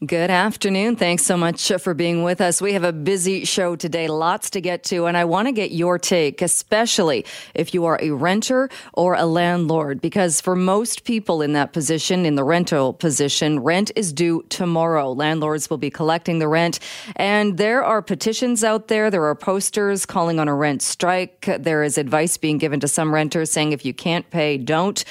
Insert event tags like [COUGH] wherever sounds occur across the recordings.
Good afternoon. Thanks so much for being with us. We have a busy show today, lots to get to, and I want to get your take, especially if you are a renter or a landlord, because for most people in that position, in the rental position, rent is due tomorrow. Landlords will be collecting the rent, and there are petitions out there. There are posters calling on a rent strike. There is advice being given to some renters saying if you can't pay, don't.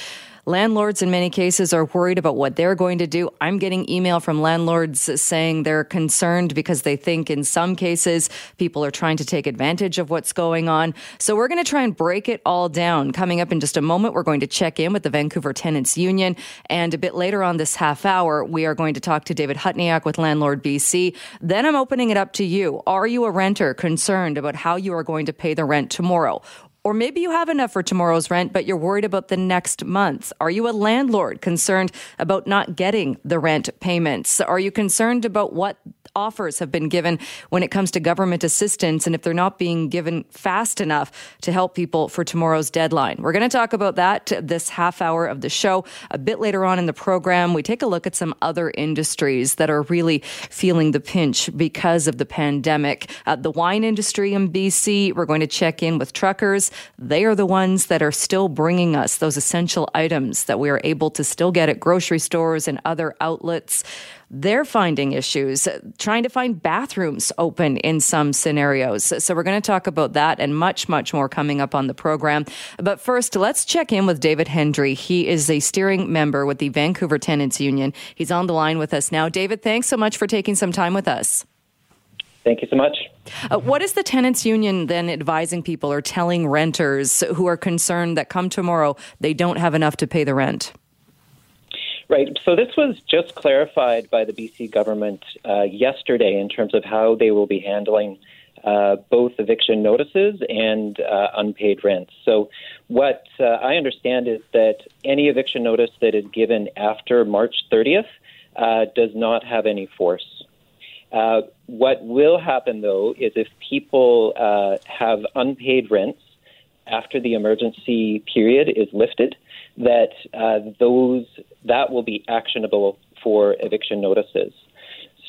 Landlords, in many cases, are worried about what they're going to do. I'm getting email from landlords saying they're concerned because they think in some cases people are trying to take advantage of what's going on. So we're going to try and break it all down. Coming up in just a moment, we're going to check in with the Vancouver Tenants Union. And a bit later on this half hour, we are going to talk to David Hutniak with Landlord BC. Then I'm opening it up to you. Are you a renter concerned about how you are going to pay the rent tomorrow? Or maybe you have enough for tomorrow's rent, but you're worried about the next month. Are you a landlord concerned about not getting the rent payments? Are you concerned about what offers have been given when it comes to government assistance and if they're not being given fast enough to help people for tomorrow's deadline. We're going to talk about that this half hour of the show. A bit later on in the program, we take a look at some other industries that are really feeling the pinch because of the pandemic. Uh, the wine industry in BC, we're going to check in with truckers. They are the ones that are still bringing us those essential items that we are able to still get at grocery stores and other outlets they're finding issues trying to find bathrooms open in some scenarios. So we're going to talk about that and much, much more coming up on the program. But first, let's check in with David Hendry. He is a steering member with the Vancouver Tenants Union. He's on the line with us now. David, thanks so much for taking some time with us. Thank you so much. Uh, what is the tenants union then advising people or telling renters who are concerned that come tomorrow they don't have enough to pay the rent? Right. So this was just clarified by the BC government uh, yesterday in terms of how they will be handling uh, both eviction notices and uh, unpaid rents. So, what uh, I understand is that any eviction notice that is given after March 30th uh, does not have any force. Uh, what will happen, though, is if people have unpaid rents after the emergency period is lifted, that uh, those that will be actionable for eviction notices.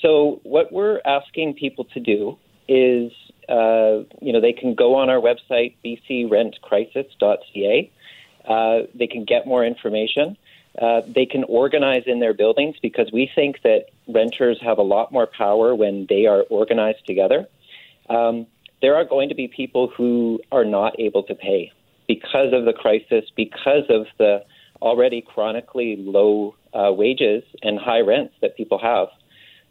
So what we're asking people to do is, uh, you know, they can go on our website bcrentcrisis.ca. Uh, they can get more information. Uh, they can organize in their buildings because we think that renters have a lot more power when they are organized together. Um, there are going to be people who are not able to pay because of the crisis, because of the already chronically low uh, wages and high rents that people have.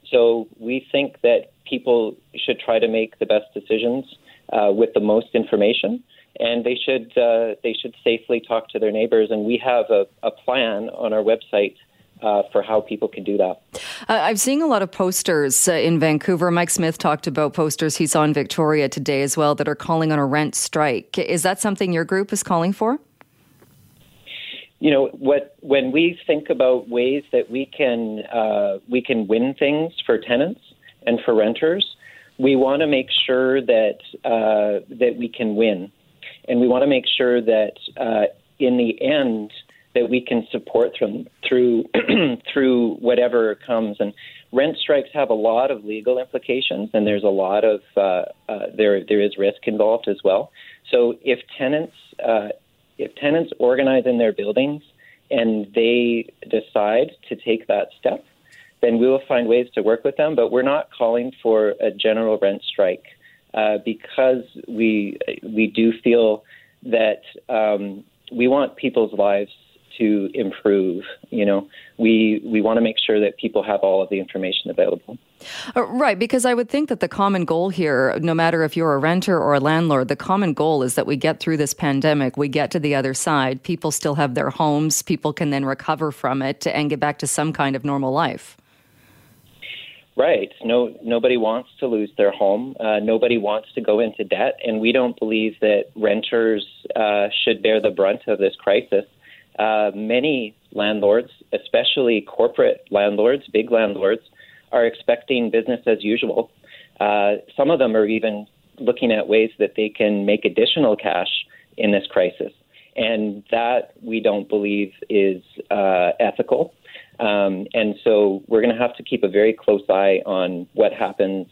So we think that people should try to make the best decisions uh, with the most information, and they should uh, they should safely talk to their neighbors. And we have a, a plan on our website uh, for how people can do that. Uh, I'm seeing a lot of posters uh, in Vancouver. Mike Smith talked about posters he saw in Victoria today as well that are calling on a rent strike. Is that something your group is calling for? You know what? When we think about ways that we can uh, we can win things for tenants and for renters, we want to make sure that uh, that we can win, and we want to make sure that uh, in the end that we can support them through [CLEARS THROAT] through whatever comes. And rent strikes have a lot of legal implications, and there's a lot of uh, uh, there there is risk involved as well. So if tenants uh, if tenants organize in their buildings and they decide to take that step, then we will find ways to work with them. But we're not calling for a general rent strike uh, because we we do feel that um, we want people's lives to improve. You know, we we want to make sure that people have all of the information available. Uh, right, because I would think that the common goal here, no matter if you're a renter or a landlord, the common goal is that we get through this pandemic, we get to the other side, people still have their homes, people can then recover from it and get back to some kind of normal life. Right. No, nobody wants to lose their home. Uh, nobody wants to go into debt, and we don't believe that renters uh, should bear the brunt of this crisis uh, many landlords, especially corporate landlords, big landlords, are expecting business as usual. Uh, some of them are even looking at ways that they can make additional cash in this crisis. And that we don't believe is uh, ethical. Um, and so we're going to have to keep a very close eye on what happens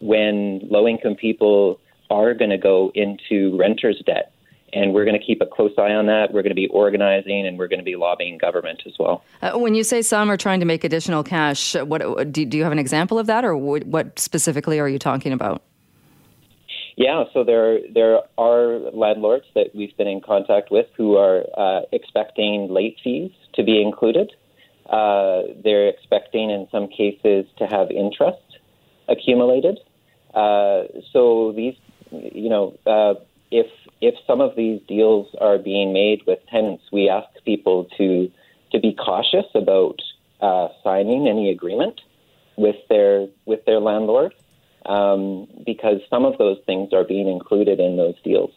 when low income people are going to go into renter's debt. And we're going to keep a close eye on that. We're going to be organizing and we're going to be lobbying government as well. Uh, when you say some are trying to make additional cash, what do, do you have an example of that, or what, what specifically are you talking about? Yeah, so there there are landlords that we've been in contact with who are uh, expecting late fees to be included. Uh, they're expecting, in some cases, to have interest accumulated. Uh, so these, you know, uh, if if some of these deals are being made with tenants, we ask people to to be cautious about uh, signing any agreement with their with their landlord um, because some of those things are being included in those deals.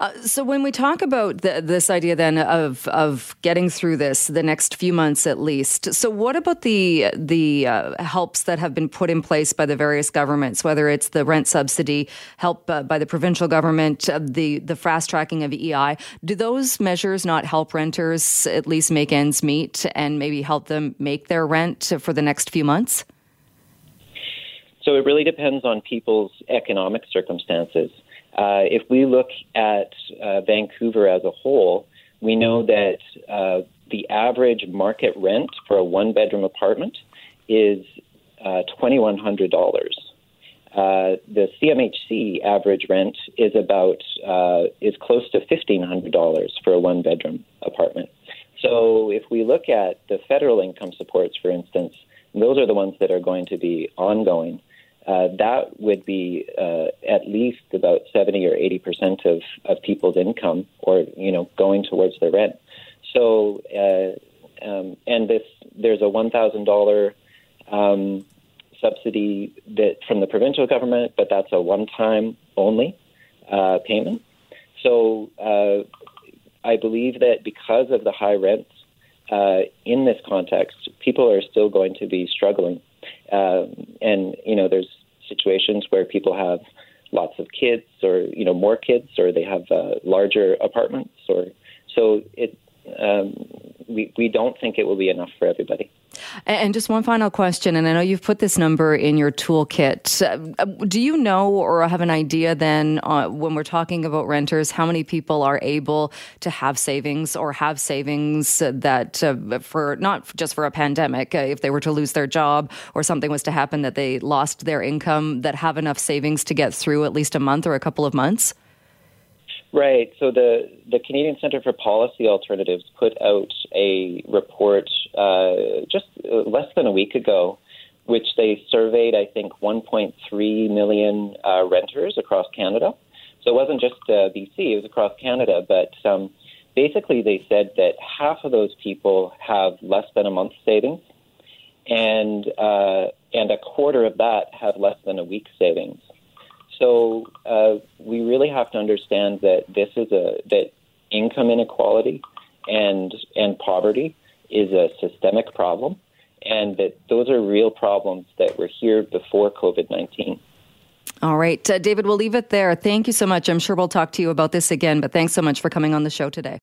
Uh, so when we talk about the, this idea then of of getting through this the next few months at least, so what about the the uh, helps that have been put in place by the various governments, whether it's the rent subsidy, help uh, by the provincial government, uh, the the fast tracking of EI? Do those measures not help renters at least make ends meet and maybe help them make their rent for the next few months? So it really depends on people's economic circumstances. Uh, if we look at uh, Vancouver as a whole, we know that uh, the average market rent for a one bedroom apartment is uh, $2,100. Uh, the CMHC average rent is about uh, is close to fifteen hundred dollars for a one bedroom apartment. So if we look at the federal income supports, for instance, those are the ones that are going to be ongoing uh, that would be uh, at least about 70 or 80 percent of, of people's income, or you know, going towards their rent. So, uh, um, and this there's a one thousand dollar um, subsidy that from the provincial government, but that's a one-time only uh, payment. So, uh, I believe that because of the high rents uh, in this context, people are still going to be struggling. Um, and you know, there's situations where people have lots of kids, or you know, more kids, or they have uh, larger apartments, or so it. Um, we we don't think it will be enough for everybody. And just one final question, and I know you've put this number in your toolkit. Uh, do you know or have an idea then, uh, when we're talking about renters, how many people are able to have savings or have savings that uh, for not just for a pandemic, uh, if they were to lose their job or something was to happen that they lost their income, that have enough savings to get through at least a month or a couple of months? Right. So the the Canadian Centre for Policy Alternatives put out a report uh, just less than a week ago, which they surveyed, I think, 1.3 million uh, renters across Canada. So it wasn't just uh, BC; it was across Canada. But um, basically, they said that half of those people have less than a month's savings, and uh, and a quarter of that have less than a week's savings. So uh, we really have to understand that this is a that income inequality and and poverty is a systemic problem, and that those are real problems that were here before COVID nineteen. All right, uh, David, we'll leave it there. Thank you so much. I'm sure we'll talk to you about this again, but thanks so much for coming on the show today.